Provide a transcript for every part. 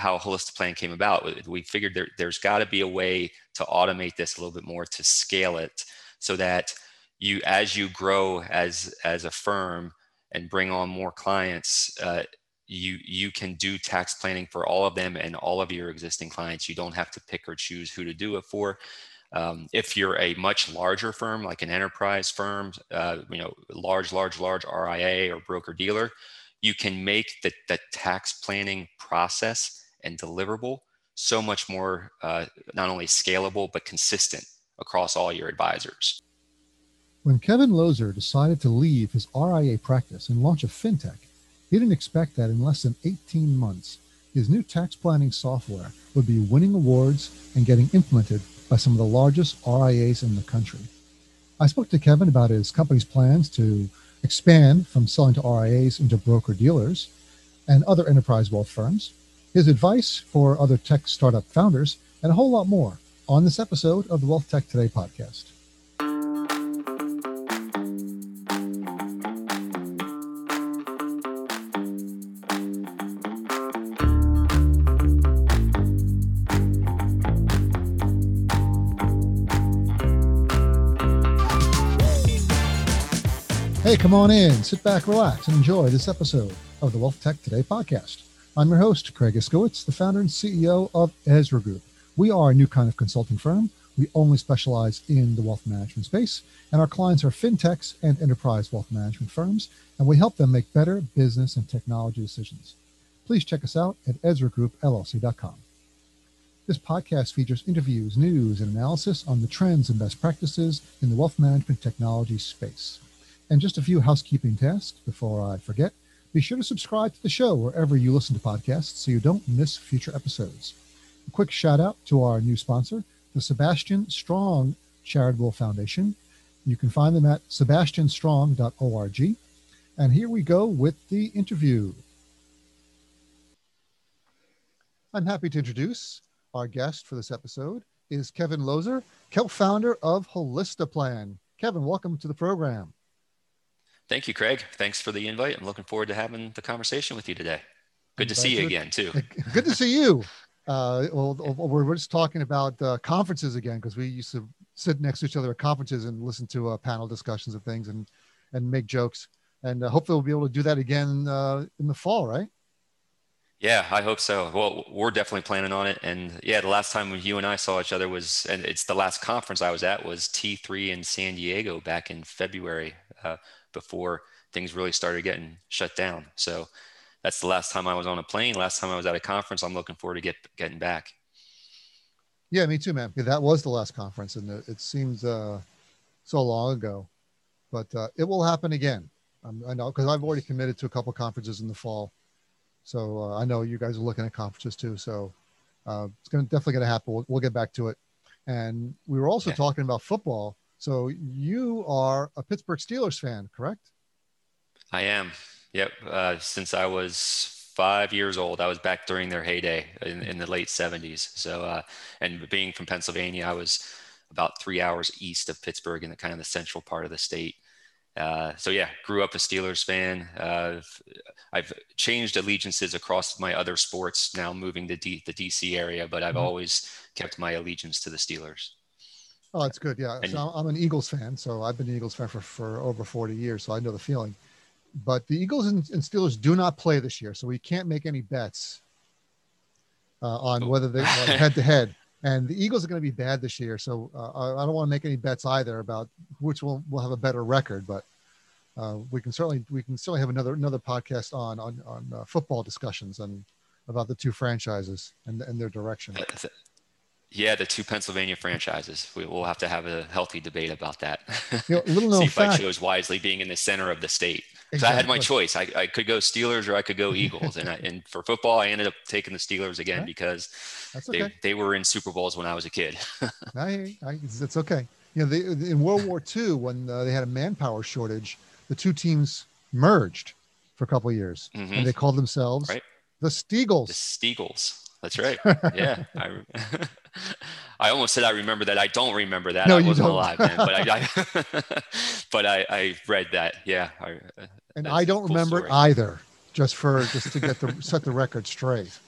how Holistiplan came about. We figured there, there's got to be a way to automate this a little bit more to scale it so that you as you grow as as a firm and bring on more clients uh, you you can do tax planning for all of them and all of your existing clients. You don't have to pick or choose who to do it for. Um, if you're a much larger firm like an enterprise firm uh, you know large large large ria or broker dealer you can make the, the tax planning process and deliverable so much more uh, not only scalable but consistent across all your advisors when Kevin Lozer decided to leave his RIA practice and launch a fintech, he didn't expect that in less than 18 months, his new tax planning software would be winning awards and getting implemented by some of the largest RIAs in the country. I spoke to Kevin about his company's plans to expand from selling to RIAs into broker dealers and other enterprise wealth firms, his advice for other tech startup founders, and a whole lot more on this episode of the Wealth Tech Today podcast. Hey, come on in, sit back, relax, and enjoy this episode of the Wealth Tech Today podcast. I'm your host, Craig Iskowitz, the founder and CEO of Ezra Group. We are a new kind of consulting firm. We only specialize in the wealth management space, and our clients are fintechs and enterprise wealth management firms, and we help them make better business and technology decisions. Please check us out at EzraGroupLLC.com. This podcast features interviews, news, and analysis on the trends and best practices in the wealth management technology space. And just a few housekeeping tasks before I forget. Be sure to subscribe to the show wherever you listen to podcasts so you don't miss future episodes. A quick shout out to our new sponsor, the Sebastian Strong Charitable Foundation. You can find them at sebastianstrong.org. And here we go with the interview. I'm happy to introduce our guest for this episode is Kevin Lozer, co-founder of Holistiplan. Kevin, welcome to the program. Thank you, Craig. Thanks for the invite. I'm looking forward to having the conversation with you today. Good to see you again, too. Good to see you. Uh, well, we're just talking about uh, conferences again because we used to sit next to each other at conferences and listen to uh, panel discussions and things and and make jokes. And uh, hopefully, we'll be able to do that again uh, in the fall, right? Yeah, I hope so. Well, we're definitely planning on it. And yeah, the last time you and I saw each other was, and it's the last conference I was at was T3 in San Diego back in February. Uh, before things really started getting shut down. So that's the last time I was on a plane. Last time I was at a conference. I'm looking forward to get getting back. Yeah, me too, man. That was the last conference, and it seems uh, so long ago, but uh, it will happen again. Um, I know because I've already committed to a couple conferences in the fall, so uh, I know you guys are looking at conferences too. So uh, it's going to definitely going to happen. We'll, we'll, get back to it. And we were also yeah. talking about football so you are a Pittsburgh Steelers fan, correct? I am. Yep. Uh, since I was five years old, I was back during their heyday in, in the late 70s. So, uh, and being from Pennsylvania, I was about three hours east of Pittsburgh in the kind of the central part of the state. Uh, so yeah, grew up a Steelers fan. Uh, I've changed allegiances across my other sports now, moving to D- the DC area, but I've mm-hmm. always kept my allegiance to the Steelers. Oh, that's good. Yeah. And, so I'm an Eagles fan. So I've been an Eagles fan for, for over 40 years. So I know the feeling. But the Eagles and, and Steelers do not play this year. So we can't make any bets uh, on whether they head to head. And the Eagles are going to be bad this year. So uh, I, I, don't want to make any bets either about which will, will have a better record. But uh, we can certainly we can certainly have another another podcast on on, on uh, football discussions and about the two franchises and, and their direction. Yeah, the two Pennsylvania franchises. We will have to have a healthy debate about that. You know, little See if fact. I chose wisely being in the center of the state. Exactly. I had my choice. I, I could go Steelers or I could go Eagles. and I, and for football, I ended up taking the Steelers again right. because okay. they, they were in Super Bowls when I was a kid. I, I, it's okay. You know, they, in World War II, when uh, they had a manpower shortage, the two teams merged for a couple of years, mm-hmm. and they called themselves right. the Steagles. The Steagles. That's right. Yeah. I, I almost said I remember that. I don't remember that. No, I wasn't alive then, but I, I but I, I, read that. Yeah. I, and I don't remember story. either. Just for just to get the set the record straight.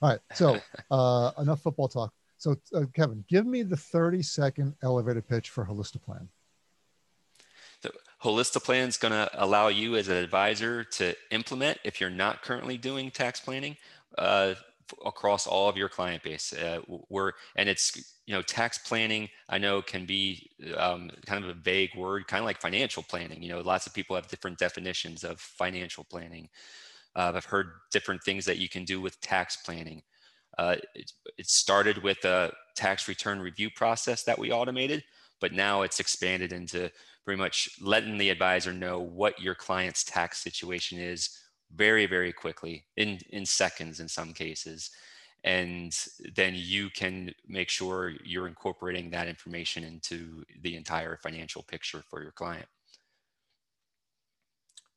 All right. So uh, enough football talk. So uh, Kevin, give me the 30 second elevator pitch for Holistiplan. The Holistiplan is going to allow you as an advisor to implement if you're not currently doing tax planning. Uh, across all of your client base. Uh, we're and it's you know tax planning. I know can be um, kind of a vague word, kind of like financial planning. You know, lots of people have different definitions of financial planning. Uh, I've heard different things that you can do with tax planning. Uh, it, it started with a tax return review process that we automated, but now it's expanded into pretty much letting the advisor know what your client's tax situation is very very quickly in in seconds in some cases. And then you can make sure you're incorporating that information into the entire financial picture for your client.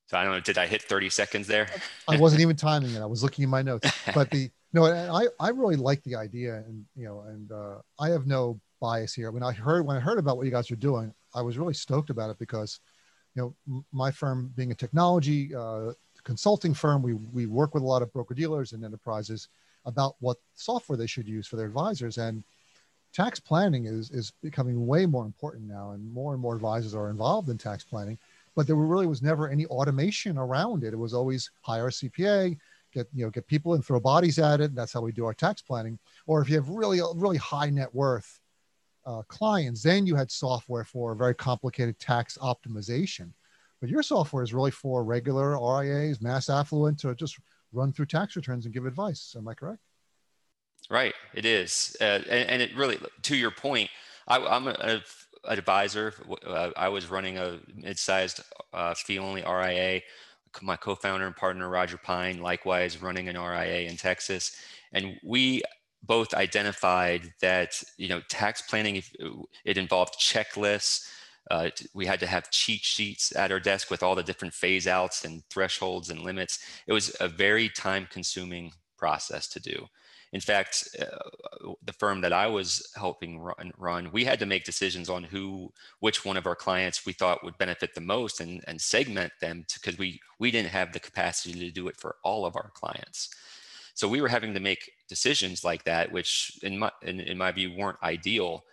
So i don't know did i hit 30 seconds there? I wasn't even timing it. I was looking in my notes. But the no i i really like the idea and you know and uh, i have no bias here. When i heard when i heard about what you guys are doing i was really stoked about it because you know my firm being a technology uh, consulting firm. We, we work with a lot of broker dealers and enterprises about what software they should use for their advisors. And tax planning is, is becoming way more important now, and more and more advisors are involved in tax planning. But there really was never any automation around it. It was always hire a CPA, get you know get people and throw bodies at it. And that's how we do our tax planning. Or if you have really really high net worth uh, clients, then you had software for very complicated tax optimization. But your software is really for regular RIAs, mass affluent, to just run through tax returns and give advice. Am I correct? Right, it is, uh, and, and, it really, to your point, I, am an advisor. Uh, I was running a mid-sized uh, fee-only RIA. My co-founder and partner Roger Pine, likewise, running an RIA in Texas, and we both identified that you know tax planning it involved checklists uh, we had to have cheat sheets at our desk with all the different phase outs and thresholds and limits. It was a very time consuming process to do. In fact, uh, the firm that I was helping run, run, we had to make decisions on who, which one of our clients we thought would benefit the most and, and segment them because we, we didn't have the capacity to do it for all of our clients. So we were having to make decisions like that, which in my, in, in my view weren't ideal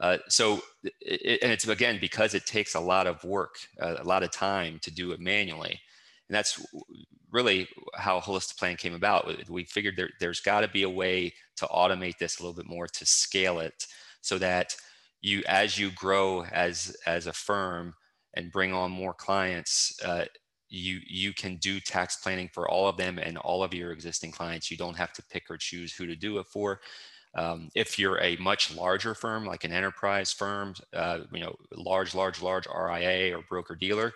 uh, so, it, and it's again because it takes a lot of work, uh, a lot of time to do it manually, and that's really how Holistiplan came about. We figured there, there's got to be a way to automate this a little bit more to scale it, so that you, as you grow as as a firm and bring on more clients, uh, you you can do tax planning for all of them and all of your existing clients. You don't have to pick or choose who to do it for um, if you're a much larger firm, like an enterprise firm, uh, you know, large, large, large RIA or broker dealer,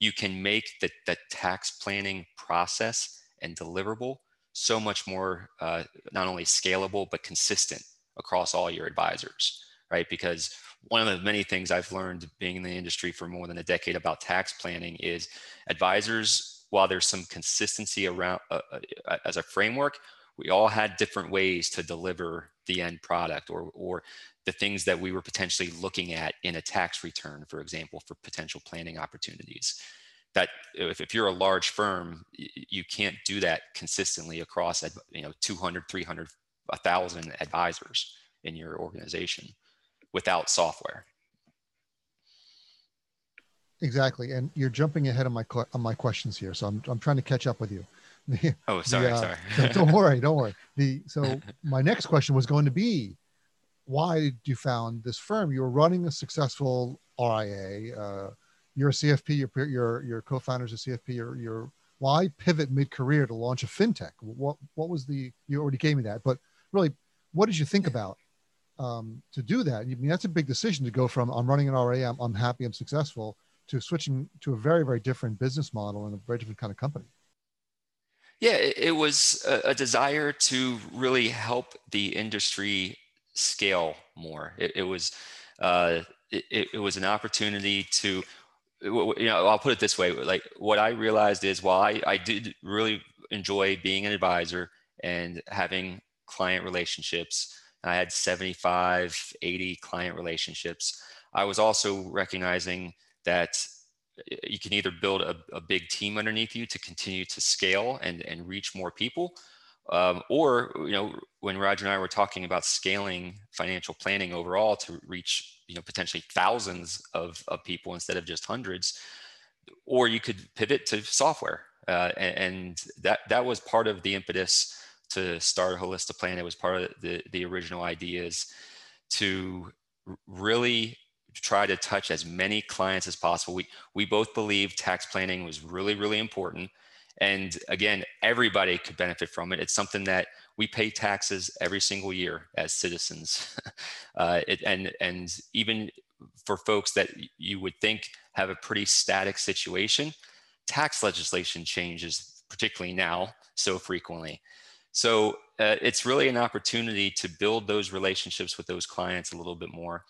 you can make the, the tax planning process and deliverable so much more uh, not only scalable but consistent across all your advisors, right? Because one of the many things I've learned being in the industry for more than a decade about tax planning is advisors, while there's some consistency around uh, uh as a framework, we all had different ways to deliver the end product or, or the things that we were potentially looking at in a tax return, for example, for potential planning opportunities. That if, if you're a large firm, you can't do that consistently across, you know, 200, 300, 1,000 advisors in your organization without software. Exactly, and you're jumping ahead of my on my questions here, so I'm I'm trying to catch up with you. The, oh, sorry, the, uh, sorry. don't worry, don't worry. The so my next question was going to be, why did you found this firm? You were running a successful RIA. Uh, you're a CFP. Your your your co-founder's a CFP. You're, you're why pivot mid-career to launch a fintech? What what was the? You already gave me that, but really, what did you think about um, to do that? I mean, that's a big decision to go from I'm running an RIA, I'm, I'm happy, I'm successful, to switching to a very very different business model and a very different kind of company. Yeah, it, was a, a, desire to really help the industry scale more. It, it was uh, it, it was an opportunity to you know i'll put it this way like what i realized is while I, I did really enjoy being an advisor and having client relationships i had 75 80 client relationships i was also recognizing that you can either build a, a, big team underneath you to continue to scale and, and reach more people Um, or you know when Roger and I were talking about scaling financial planning overall to reach you know potentially thousands of, of people instead of just hundreds, or you could pivot to software, uh, and, and, that that was part of the impetus to start Holistiplan. It was part of the the original ideas to really try to touch as many clients as possible. We we both believe tax planning was really really important, and again, everybody could benefit from it. It's something that we pay taxes every single year as citizens, uh, it, and and even for folks that you would think have a pretty static situation, tax legislation changes, particularly now, so frequently. So uh, it's really an opportunity to build those relationships with those clients a little bit more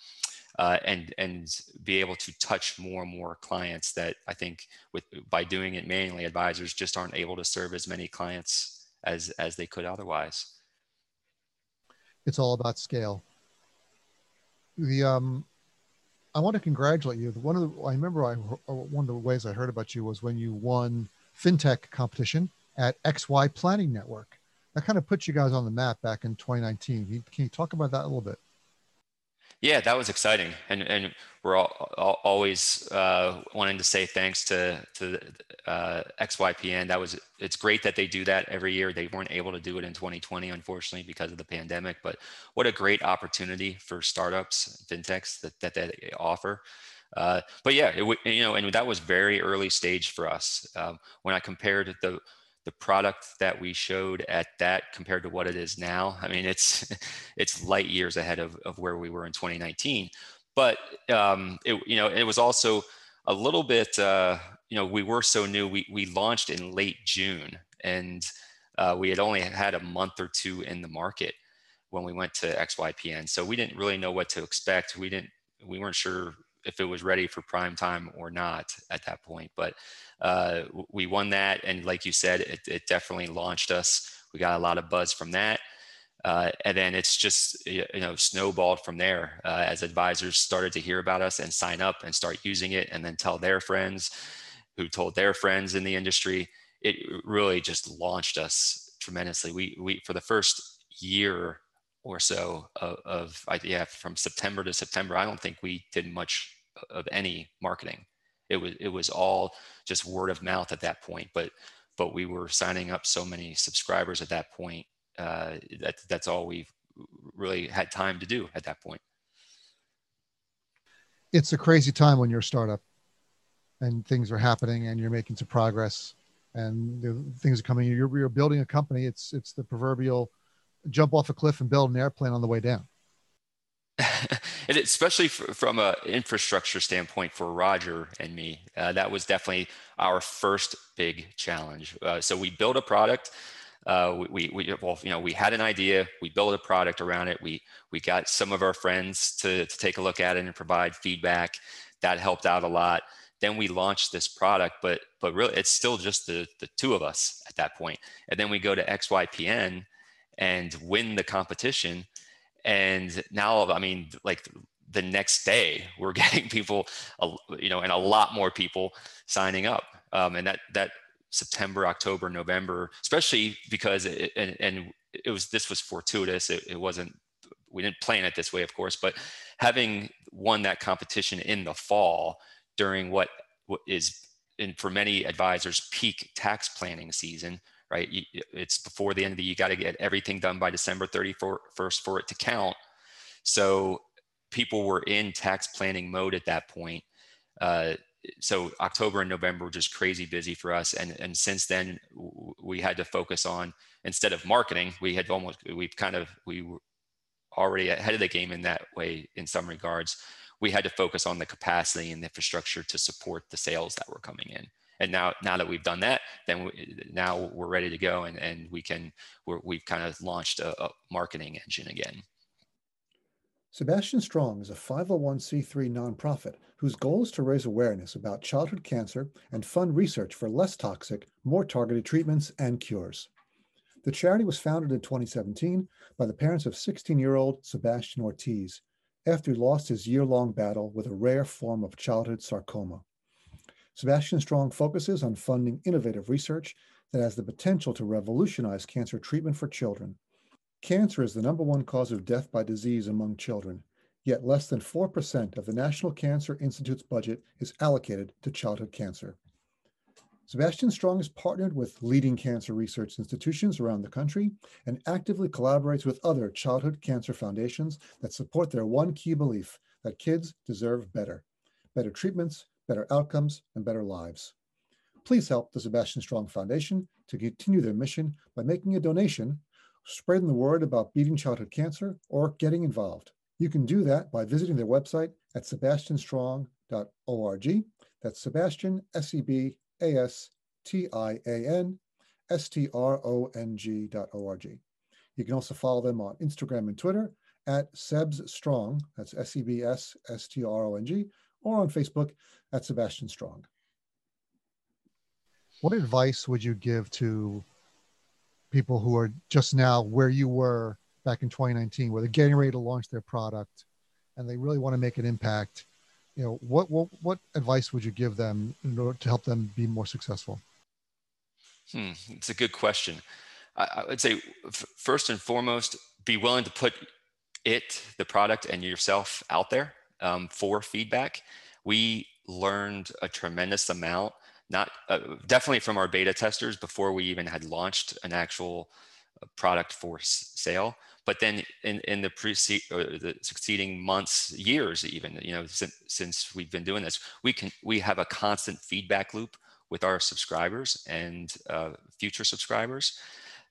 uh, and and be able to touch more and more clients that I think with by doing it manually, advisors just aren't able to serve as many clients as as they could otherwise. It's all about scale. The um, I want to congratulate you. One of the I remember I one of the ways I heard about you was when you won fintech competition at XY Planning Network. That kind of put you guys on the map back in 2019. Can you talk about that a little bit? Yeah, that was exciting, and and we're all, all, always uh, wanting to say thanks to to uh, XYPN. That was it's great that they do that every year. They weren't able to do it in 2020, unfortunately, because of the pandemic. But what a great opportunity for startups, fintechs that that they offer. Uh, but yeah, it, you know, and that was very early stage for us. Um, when I compared the the product that we showed at that compared to what it is now. I mean it's it's light years ahead of, of where we were in 2019 but um, it, you know it was also a little bit uh, you know we were so new we, we launched in late june and uh, we had only had a month or two in the market when we went to xypn so we didn't really know what to expect. We didn't we weren't sure if it was ready for prime time or not at that point. But uh, we won that, and like you said, it, it, definitely launched us. We got a lot of buzz from that, uh, and then it's just you know snowballed from there uh, as advisors started to hear about us and sign up and start using it, and then tell their friends, who told their friends in the industry. It really just launched us tremendously. We we for the first year or so of, of yeah from September to September. I don't think we did much of any marketing. It was it was all just word of mouth at that point. But but we were signing up so many subscribers at that point. Uh, that that's all we really had time to do at that point. It's a crazy time when you're a startup, and things are happening, and you're making some progress, and things are coming. You're, you're building a company. It's it's the proverbial jump off a cliff and build an airplane on the way down. and especially from an infrastructure standpoint for Roger and me, uh, that was definitely our first big challenge. Uh, so we built a product. Uh, we, we, well, you know, we had an idea. We built a product around it. We we got some of our friends to to take a look at it and provide feedback. That helped out a lot. Then we launched this product, but but really, it's still just the the two of us at that point. And then we go to XYPN and win the competition. And now, I mean, like the next day, we're getting people, you know, and a lot more people signing up. Um, and that that September, October, November, especially because it, and, and it was this was fortuitous. It, it wasn't we didn't plan it this way, of course, but having won that competition in the fall during what, what is in for many advisors peak tax planning season right? It's before the end of the, year, you got to get everything done by December 31st for it to count. So people were in tax planning mode at that point. Uh, so October and November were just crazy busy for us. And, and since then we had to focus on, instead of marketing, we had almost, we've kind of, we were already ahead of the game in that way in some regards. We had to focus on the capacity and the infrastructure to support the sales that were coming in and now now that we've done that then we, now we're ready to go and, and we can we have kind of launched a, a marketing engine again Sebastian Strong is a 501c3 nonprofit whose goal is to raise awareness about childhood cancer and fund research for less toxic, more targeted treatments and cures. The charity was founded in 2017 by the parents of 16 year old Sebastian Ortiz after he lost his year long battle with a rare form of childhood sarcoma. Sebastian Strong focuses on funding innovative research that has the potential to revolutionize cancer treatment for children. Cancer is the number one cause of death by disease among children, yet less than 4% of the National Cancer Institute's budget is allocated to childhood cancer. Sebastian Strong is partnered with leading cancer research institutions around the country and actively collaborates with other childhood cancer foundations that support their one key belief that kids deserve better better treatments, better outcomes, and better lives. Please help the Sebastian Strong Foundation to continue their mission by making a donation, spreading the word about beating childhood cancer, or getting involved. You can do that by visiting their website at sebastianstrong.org. That's Sebastian, S E B A S T I A N S T R O N G dot org. You can also follow them on Instagram and Twitter at Sebs Strong, that's S E B S S T R O N G, or on Facebook at Sebastian Strong. What advice would you give to people who are just now where you were back in 2019, where they're getting ready to launch their product and they really want to make an impact? You know, what what what advice would you give them in order to help them be more successful? Hmm, it's a good question. I, I would say f- first and foremost, be willing to put it, the product, and yourself out there um, for feedback. We learned a tremendous amount, not uh, definitely from our beta testers before we even had launched an actual uh, product for sale. But then in, in the, precede, the succeeding months, years, even you know, since, since we've been doing this, we can we have a constant feedback loop with our subscribers and uh, future subscribers.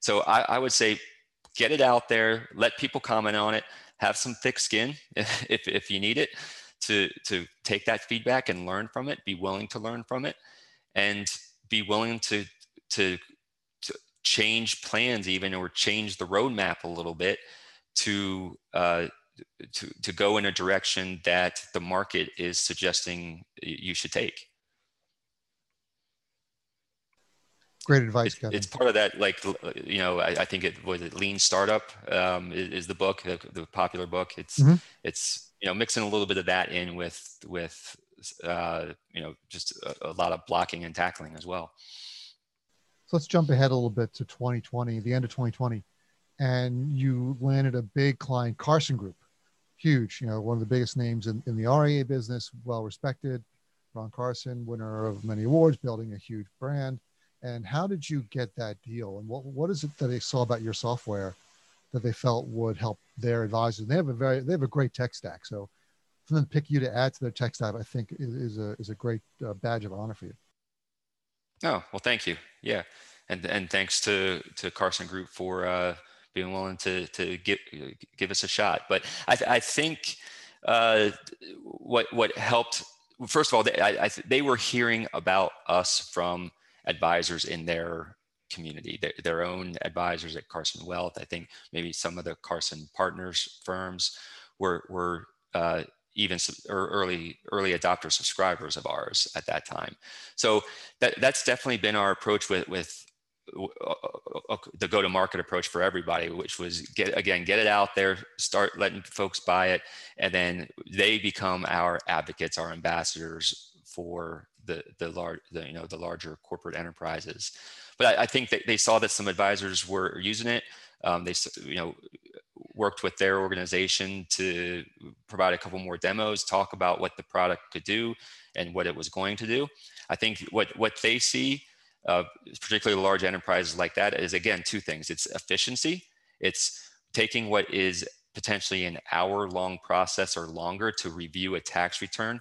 So I, I would say get it out there, let people comment on it, have some thick skin if, if you need it to, to take that feedback and learn from it, be willing to learn from it, and be willing to, to, to change plans even or change the roadmap a little bit to, uh, to, to go in a direction that the market is suggesting you should take. Great advice, Kevin. It's part of that, like you know, I, I think it was it Lean Startup um, is, is, the book, the, the popular book. It's mm-hmm. it's you know mixing a little bit of that in with with uh, you know just a, a, lot of blocking and tackling as well. So let's jump ahead a little bit to 2020, the end of 2020, and you landed a big client, Carson Group, huge. You know, one of the biggest names in, in the RIA business, well respected. Ron Carson, winner of many awards, building a huge brand and how did you get that deal? And what what is it that they saw about your software that they felt would help their advisors? They have a very they have a great tech stack. So for them to pick you to add to their tech stack, I think is, a is a great uh, badge of honor for you. Oh well, thank you. Yeah, and and thanks to to Carson Group for uh, being willing to to give give us a shot. But I I think uh, what what helped. First of all, they, I, I, they were hearing about us from advisors in their community, their, their, own advisors at Carson Wealth. I think maybe some of the Carson Partners firms were, were uh, even early early adopter subscribers of ours at that time. So that, that's definitely been our approach with, with uh, uh, uh, the go-to-market approach for everybody, which was get again get it out there, start letting folks buy it, and then they become our advocates, our ambassadors for the the large the, you know the larger corporate enterprises. But I, I think that they saw that some advisors were using it. Um, they you know worked with their organization to provide a couple more demos, talk about what the product could do and what it was going to do. I think what what they see, uh, particularly large enterprises like that, is again two things. It's efficiency. It's taking what is potentially an hour long process or longer to review a tax return,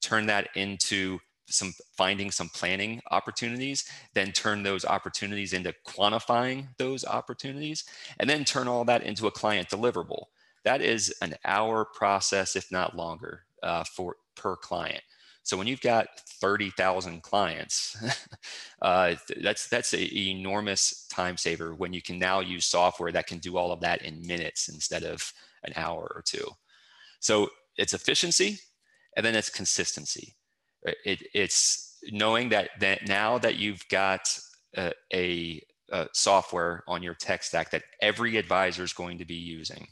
turn that into some finding some planning opportunities, then turn those opportunities into quantifying those opportunities, and then turn all that into a client deliverable. That is an hour process, if not longer, uh, for per client. So when you've got 30,000 clients, uh, that's that's an enormous time saver when you can now use software that can do all of that in minutes instead of an hour or two. So it's efficiency, and then it's consistency Uh, it, it's knowing that that now that you've got uh, a, a, a software on your tech stack that every advisor is going to be using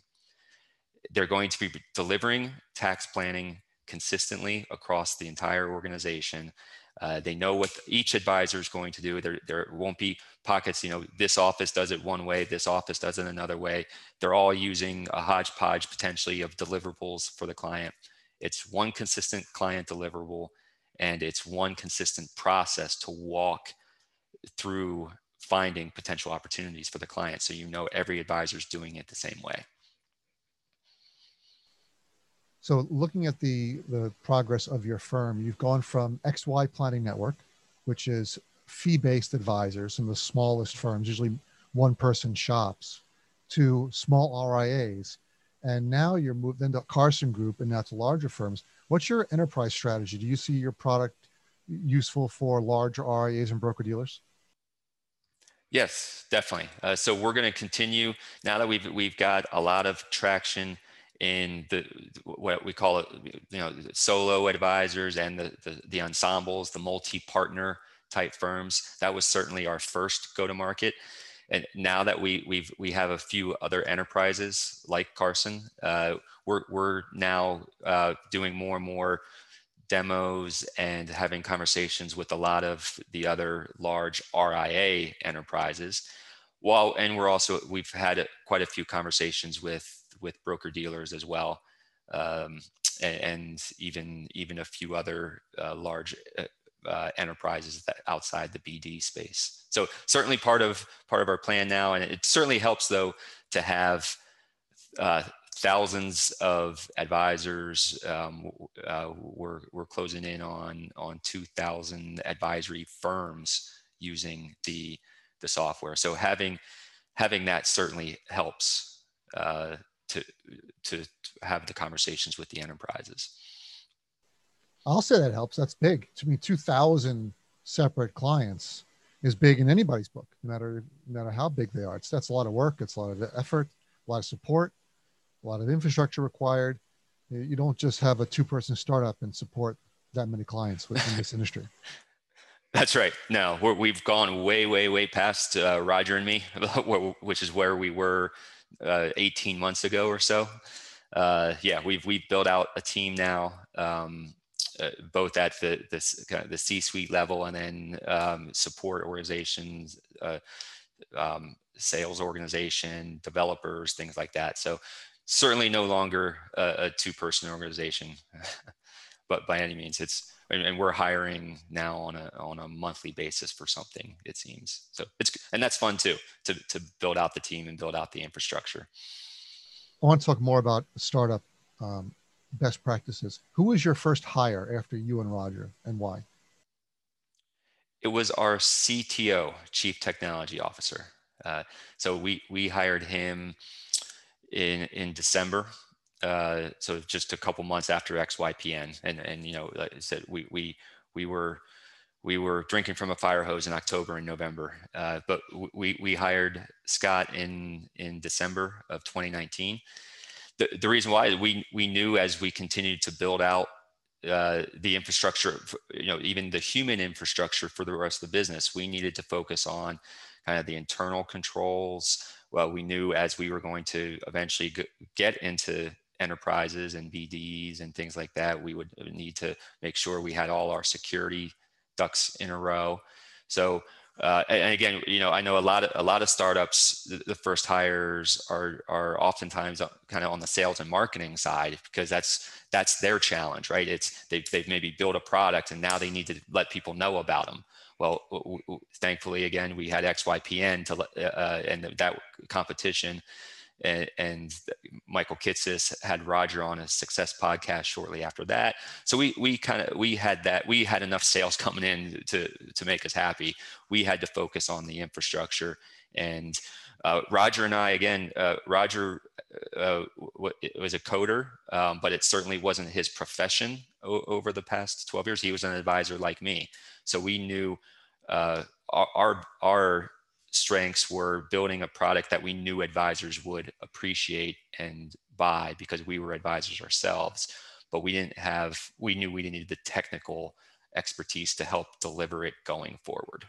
they're going to be delivering tax planning consistently across the entire organization Uh, they know what each advisor is going to do. There, there won't be pockets, you know, this office does it one way, this office does it another way. They're all using a hodgepodge potentially of deliverables for the client. It's one consistent client deliverable and it's one consistent process to walk through finding potential opportunities for the client. So you know every advisor is doing it the same way. So looking at the the progress of your firm, you've gone from XY Planning Network, which is fee-based advisors, some of the smallest firms, usually one-person shops, to small RIAs, and now you're moved into Carson Group, and now to larger firms. What's your enterprise strategy? Do you see your product useful for larger RIAs and broker dealers? Yes, definitely. Uh, so we're going to continue now that we've we've got a lot of traction in the what we call it, you know, solo advisors and the the, the ensembles, the multi-partner type firms. That was certainly our first go-to-market. And now that we we've we have a few other enterprises like Carson, uh, we're we're now uh, doing more and more demos and having conversations with a lot of the other large RIA enterprises. While and we're also we've had quite a few conversations with with broker dealers as well, um, and, and, even even a few other uh, large uh, enterprises that outside the BD space. So certainly part of part of our plan now, and it certainly helps though to have uh, thousands of advisors. Um, uh, we're we're closing in on on 2,000 advisory firms using the the software. So having having that certainly helps uh, to, to have the conversations with the enterprises. I'll say that helps. That's big. To me, 2,000 separate clients is big in anybody's book, no matter, no matter how big they are. It's, that's a lot of work. It's a lot of effort, a lot of support, a lot of infrastructure required. You don't just have a two person startup and support that many clients within this industry. That's right. No, we have gone way, way, way past uh, Roger and me, which is where we were uh, 18 months ago or so. Uh, yeah, we've we've built out a team now, um, uh, both at the the, kind of the C-suite level and then um, support organizations, uh, um, sales organization, developers, things like that. So certainly no longer a, a two-person organization, but by any means, it's and we're hiring now on a on a monthly basis for something it seems so it's and that's fun too to to build out the team and build out the infrastructure i want to talk more about startup um, best practices. Who was your first hire after you and roger and why? It was our cto chief technology officer. Uh, so we we hired him in in december uh, so just a couple months after XYPN, and and you know, like I said, we we we were we were drinking from a fire hose in October and November, uh, but we we hired Scott in in December of 2019. The the reason why is we we knew as we continued to build out uh, the infrastructure, you know, even the human infrastructure for the rest of the business, we needed to focus on kind of the internal controls. Well, we knew as we were going to eventually get into enterprises and BDs and things like that, we would need to make sure we had all our security ducks in a row. So, uh, and again, you know, I know a lot of a lot of startups. The, the first hires are are oftentimes uh, kind of on the sales and marketing side because that's that's their challenge, right? It's they've they've maybe built a product and now they need to let people know about them. Well, w- w- thankfully, again, we had XYPN to uh, and that competition and, and Michael Kitces had Roger on a success podcast shortly after that. So we we kind of we had that we had enough sales coming in to to make us happy. We had to focus on the infrastructure and uh, Roger and I again. Uh, Roger uh, was a coder, um, but it certainly wasn't his profession o- over the past 12 years. He was an advisor like me, so we knew uh, our, our strengths were building a product that we knew advisors would appreciate and buy because we were advisors ourselves but we didn't have we knew we needed the technical expertise to help deliver it going forward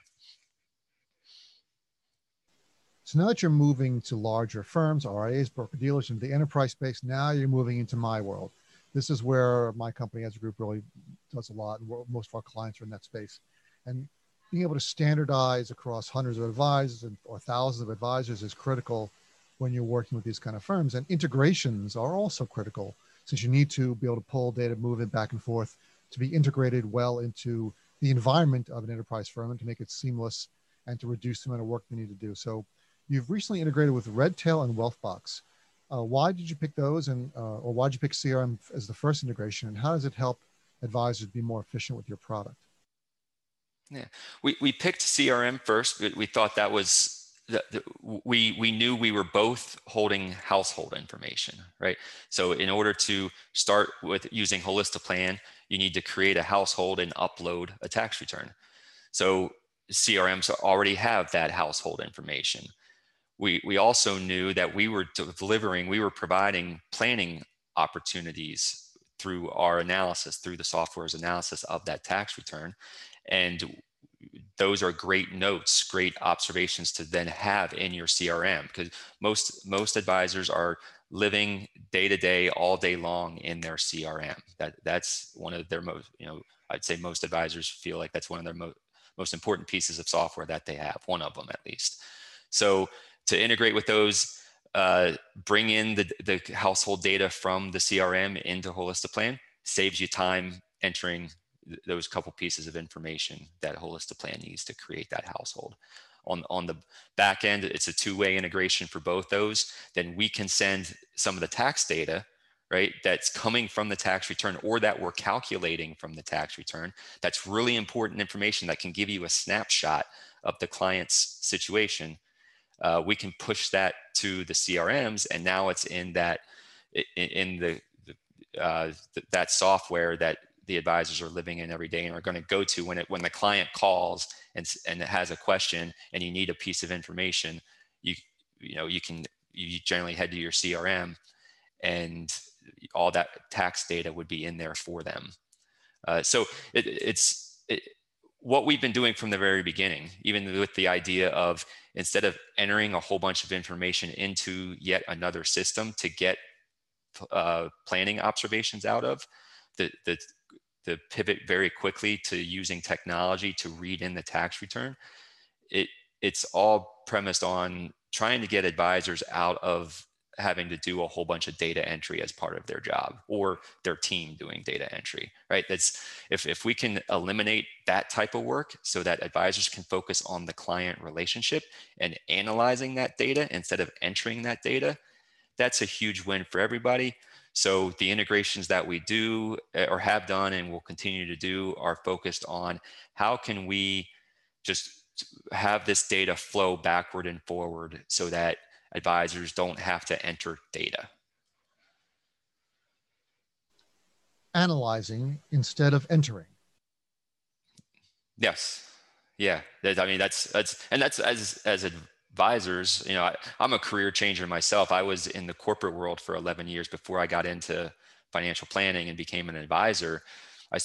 so now that you're moving to larger firms rias broker dealers into the enterprise space now you're moving into my world this is where my company Ezra Group really does a lot, and most of our clients are in that space. And being able to standardize across hundreds of advisors and, or thousands of advisors is critical when you're working with these kind of firms. And integrations are also critical since you need to be able to pull data, move it back and forth to be integrated well into the environment of an enterprise firm and to make it seamless and to reduce the amount of work they need to do. So you've recently integrated with Redtail and Wealthbox. Uh, why did you pick those and uh, or why did you pick CRM as the first integration and how does it help advisors be more efficient with your product? Yeah, we, we picked CRM first. We thought that was the, the, we we knew we were both holding household information, right? So in order to start with using Holistiplan, you need to create a household and upload a tax return. So CRMs already have that household information. We we also knew that we were delivering, we were providing planning opportunities through our analysis, through the software's analysis of that tax return, and those are great notes, great observations to then have in your CRM because most most advisors are living day to day, all day long in their CRM. That that's one of their most, you know, I'd say most advisors feel like that's one of their most most important pieces of software that they have, one of them at least. So to integrate with those, uh, bring in the, the household data from the CRM into Holistiplan saves you time entering those couple pieces of information that Holistiplan needs to create that household. On, on the back end, it's a two-way integration for both those. Then we can send some of the tax data, right, that's coming from the tax return or that we're calculating from the tax return. That's really important information that can give you a snapshot of the client's situation. Uh, we can push that to the CRMs, and now it's in that in the, uh, that software that the advisors are living in every day and are going to go to when it when the client calls and and it has a question and you need a piece of information you you know you can you generally head to your crm and all that tax data would be in there for them. Uh, so it, it's it, what we've been doing from the very beginning even with the idea of instead of entering a whole bunch of information into yet another system to get uh, planning observations out of the, the the pivot very quickly to using technology to read in the tax return, it it's all premised on trying to get advisors out of having to do a whole bunch of data entry as part of their job or their team doing data entry right? That's if, if we can eliminate that type of work so that advisors can focus on the client relationship and analyzing that data instead of entering that data that's a huge win for everybody so the integrations that we do eh, or have done and will continue to do are focused on how can we just have this data flow backward and forward so that advisors don't have to enter data. Analyzing instead of entering. Yes. Yeah. I mean, that's, that's, and that's as, as advisors you know I, i'm a career changer myself. I was in the corporate world for 11 years before i got into financial planning and became an advisor. I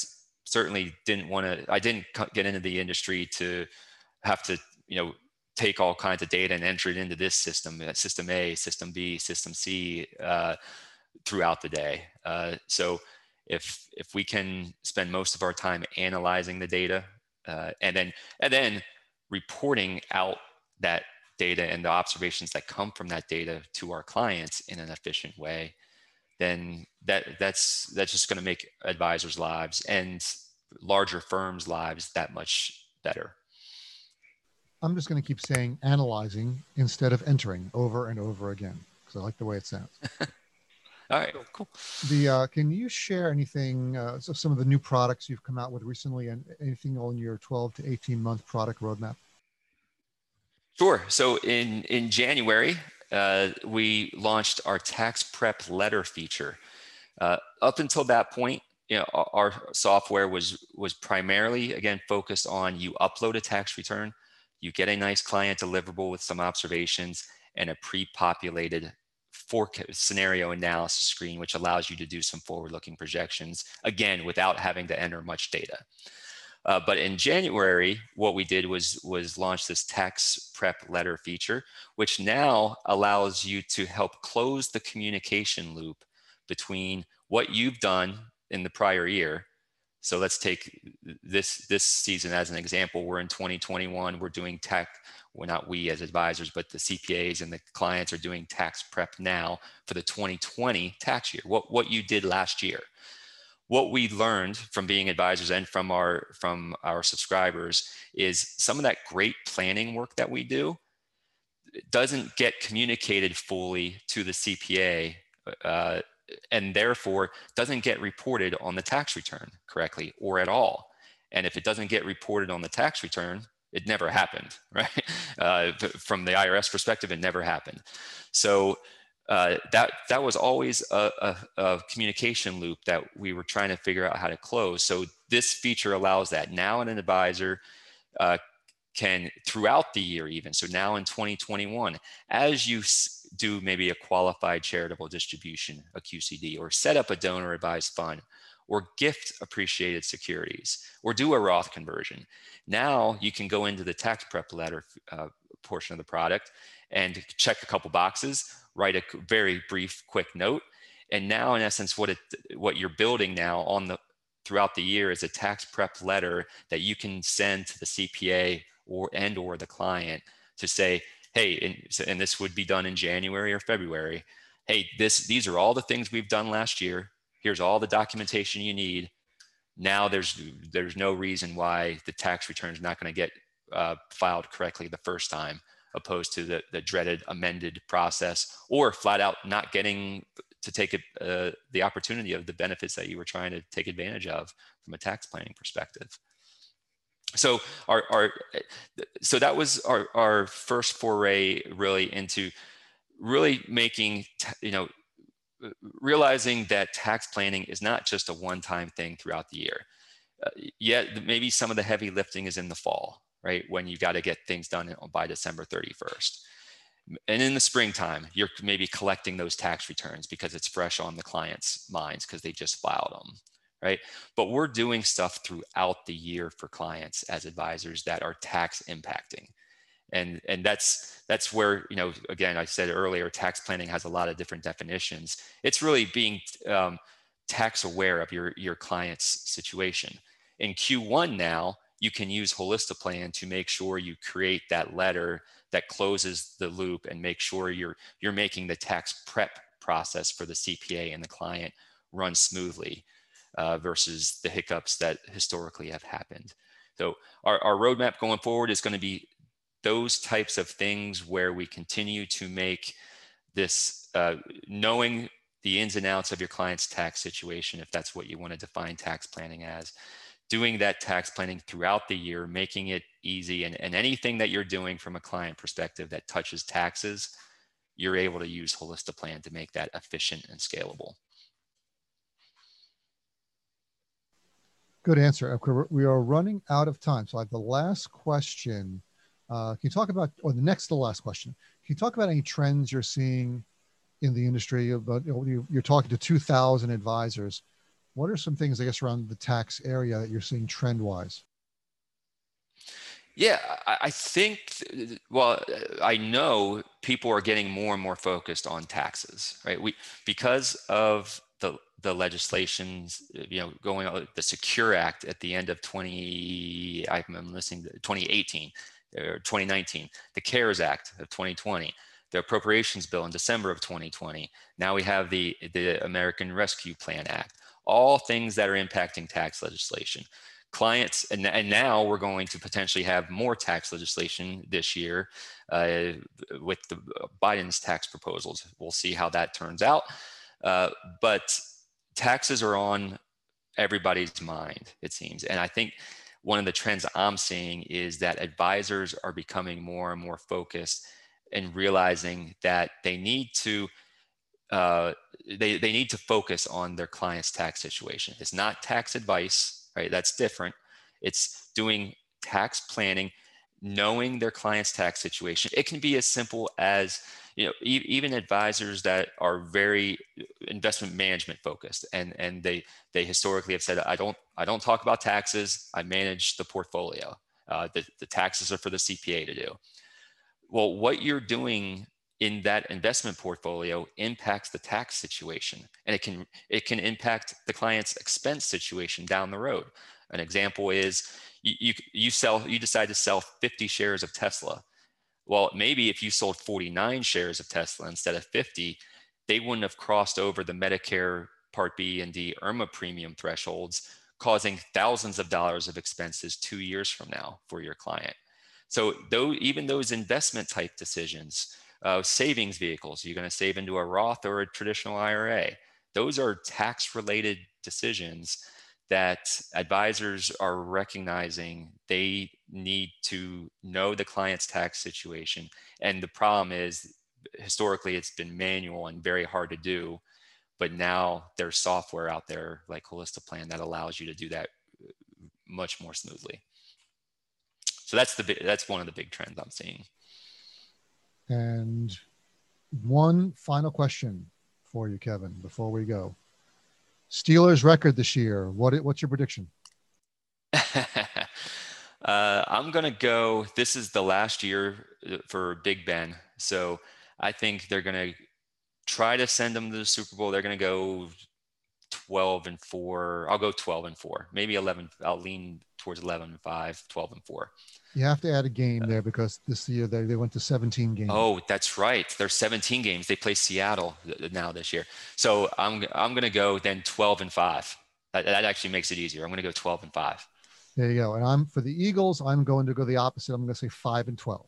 certainly didn't want to i didn't get into the industry to have to you know take all kinds of data and enter it into this system uh, system a system b system c uh, throughout the day. Uh, so if if we can spend most of our time analyzing the data uh, and then and then reporting out that data and the observations that come from that data to our clients in an efficient way, then that that's that's just going to make advisors' lives and larger firms' lives that much better. I'm just going to keep saying analyzing instead of entering over and over again because I like the way it sounds. All right, cool. The uh, can you share anything? Uh, so some of the new products you've come out with recently, and anything on your 12 to 18 month product roadmap? Sure. So in in January, uh, we launched our tax prep letter feature. Uh, up until that point, you know, our, software was was primarily again focused on you upload a tax return, you get a nice client deliverable with some observations and a pre-populated scenario analysis screen, which allows you to do some forward-looking projections again without having to enter much data. Uh, but in January, what we did was, was launch this tax prep letter feature, which now allows you to help close the communication loop between what you've done in the prior year So let's take this this season as an example. We're in 2021. We're doing tech. Well, not we as advisors, but the CPAs and the clients are doing tax prep now for the 2020 tax year. What what you did last year. What we learned from being advisors and from our from our subscribers is some of that great planning work that we do doesn't get communicated fully to the CPA uh, and therefore doesn't get reported on the tax return correctly or at all. And if it doesn't get reported on the tax return, it never happened, right? Uh, from the IRS perspective, it never happened. So uh, that that was always a, a, a, communication loop that we were trying to figure out how to close. So this feature allows that. Now an advisor uh, can throughout the year even so now in 2021 as you do maybe a qualified charitable distribution a qcd or set up a donor advised fund or gift appreciated securities or do a roth conversion now you can go into the tax prep letter uh, portion of the product and check a couple boxes write a very brief quick note and now in essence what it what you're building now on the throughout the year is a tax prep letter that you can send to the cpa or and or the client to say, hey, and, and this would be done in January or February. Hey, this these are all the things we've done last year. Here's all the documentation you need. Now there's there's no reason why the tax return is not going to get uh, filed correctly the first time, opposed to the, the dreaded amended process, or flat out not getting to take uh, the opportunity of the benefits that you were trying to take advantage of from a tax planning perspective. So our, our so that was our, our first foray really into really making you know realizing that tax planning is not just a one-time thing throughout the year. Uh, yet maybe some of the heavy lifting is in the fall right when you got to get things done by december 31st and in the springtime you're maybe collecting those tax returns because it's fresh on the client's minds because they just filed them right? But we're doing stuff throughout the year for clients as advisors that are tax impacting. And, and that's that's where you know again I said earlier tax planning has a lot of different definitions. It's really being um, tax aware of your your client's situation. In Q1 now you can use Holistiplan to make sure you create that letter that closes the loop and make sure you're you're making the tax prep process for the CPA and the client run smoothly uh, versus the hiccups that historically have happened. So our, our roadmap going forward is going to be those types of things where we continue to make this uh, knowing the ins and outs of your client's tax situation, if that's what you want to define tax planning as, doing that tax planning throughout the year, making it easy, and, and anything that you're doing from a client perspective that touches taxes, you're able to use Holistiplan to make that efficient and scalable. Good answer. We are running out of time. So I have the last question. Uh, can you talk about, or the next to the last question, can you talk about any trends you're seeing in the industry? About you you're talking to 2,000 advisors. What are some things, I guess, around the tax area that you're seeing trend wise? Yeah, I think, well, I know people are getting more and more focused on taxes, right? We, because of the the legislations, you know, going on the Secure Act at the end of 20, I'm listening to 2018 or 2019, the CARES Act of 2020, the appropriations bill in December of 2020. Now we have the, the American Rescue Plan Act, all things that are impacting tax legislation. Clients, and, and now we're going to potentially have more tax legislation this year uh, with the Biden's tax proposals. We'll see how that turns out. Uh, but taxes are on everybody's mind, it seems. And I think one of the trends I'm seeing is that advisors are becoming more and more focused and realizing that they need to uh, they, they need to focus on their client's tax situation. It's not tax advice, right? That's different. It's doing tax planning, knowing their client's tax situation. It can be as simple as you know e- even advisors that are very investment management focused and and they they historically have said i don't i don't talk about taxes i manage the portfolio uh, the, the taxes are for the cpa to do well what you're doing in that investment portfolio impacts the tax situation and it can it can impact the client's expense situation down the road. An example is you, you, you sell you decide to sell 50 shares of tesla. Well maybe if you sold 49 shares of tesla instead of 50 they wouldn't have crossed over the medicare part b and d IRMAA premium thresholds causing thousands of dollars of expenses two years from now for your client. So though even those investment type decisions uh, savings vehicles. You're going to save into a Roth or a traditional IRA. Those are tax related decisions that advisors are recognizing they need to know the client's tax situation. And the problem is, historically, it's been manual and very hard to do. But now there's software out there like Holistiplan that allows you to do that uh, much more smoothly. So that's the that's one of the big trends I'm seeing. And one final question for you, Kevin, before we go. Steelers record this year. What what's your prediction? uh, I'm gonna go. This is the last year uh, for Big Ben, so I think they're gonna try to send them to the Super Bowl. They're gonna go 12 and four. I'll go 12 and four, maybe 11. I'll lean towards 11 and five, 12 and four. You have to add a game there because this year they, they went to 17 games. Oh, that's right. There's 17 games. They play Seattle now this year. So I'm I'm going to go then 12 and five. That, that actually makes it easier. I'm going to go 12 and five. There you go. And I'm for the Eagles. I'm going to go the opposite. I'm going to say five and 12.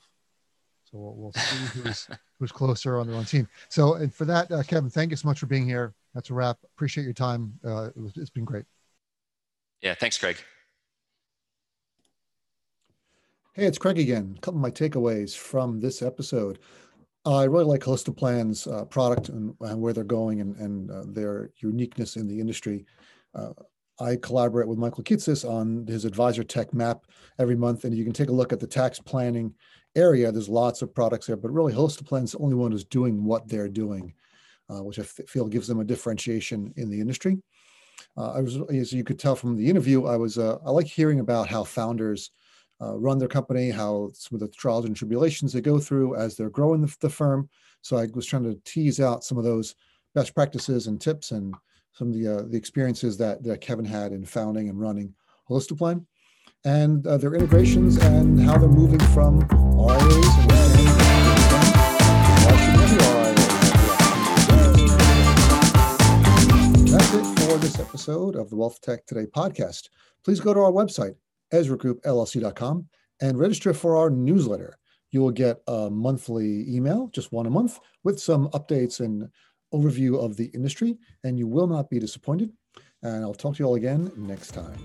So we'll, we'll see who's who's closer on their own team. So and for that, uh, Kevin, thank you so much for being here. That's a wrap. Appreciate your time. Uh, it was, it's been great. Yeah. Thanks, Craig. Hey, it's Craig again. A couple of my takeaways from this episode. I really like Holistiplan's uh, product and, and, where they're going and, and uh, their uniqueness in the industry. Uh, I collaborate with Michael Kitces on his advisor tech map every month, and you can take a look at the tax planning area. There's lots of products there, but really Holistiplan's the only one who's doing what they're doing, uh, which I f- feel gives them a differentiation in the industry. Uh, I was, as you could tell from the interview, I was I like hearing about how founders uh, run their company, how some of the trials and tribulations they go through as they're growing the, the, firm. So I was trying to tease out some of those best practices and tips and some of the uh, the experiences that, that Kevin had in founding and running Holistiplan, and uh, their integrations and how they're moving from RIAs and That's it for this episode of the Wealth Tech Today podcast. Please go to our website, EzraGroupLLC.com and register for our newsletter. You will get a monthly email, just one a month, with some updates and overview of the industry, and you will not be disappointed. And I'll talk to you all again next time.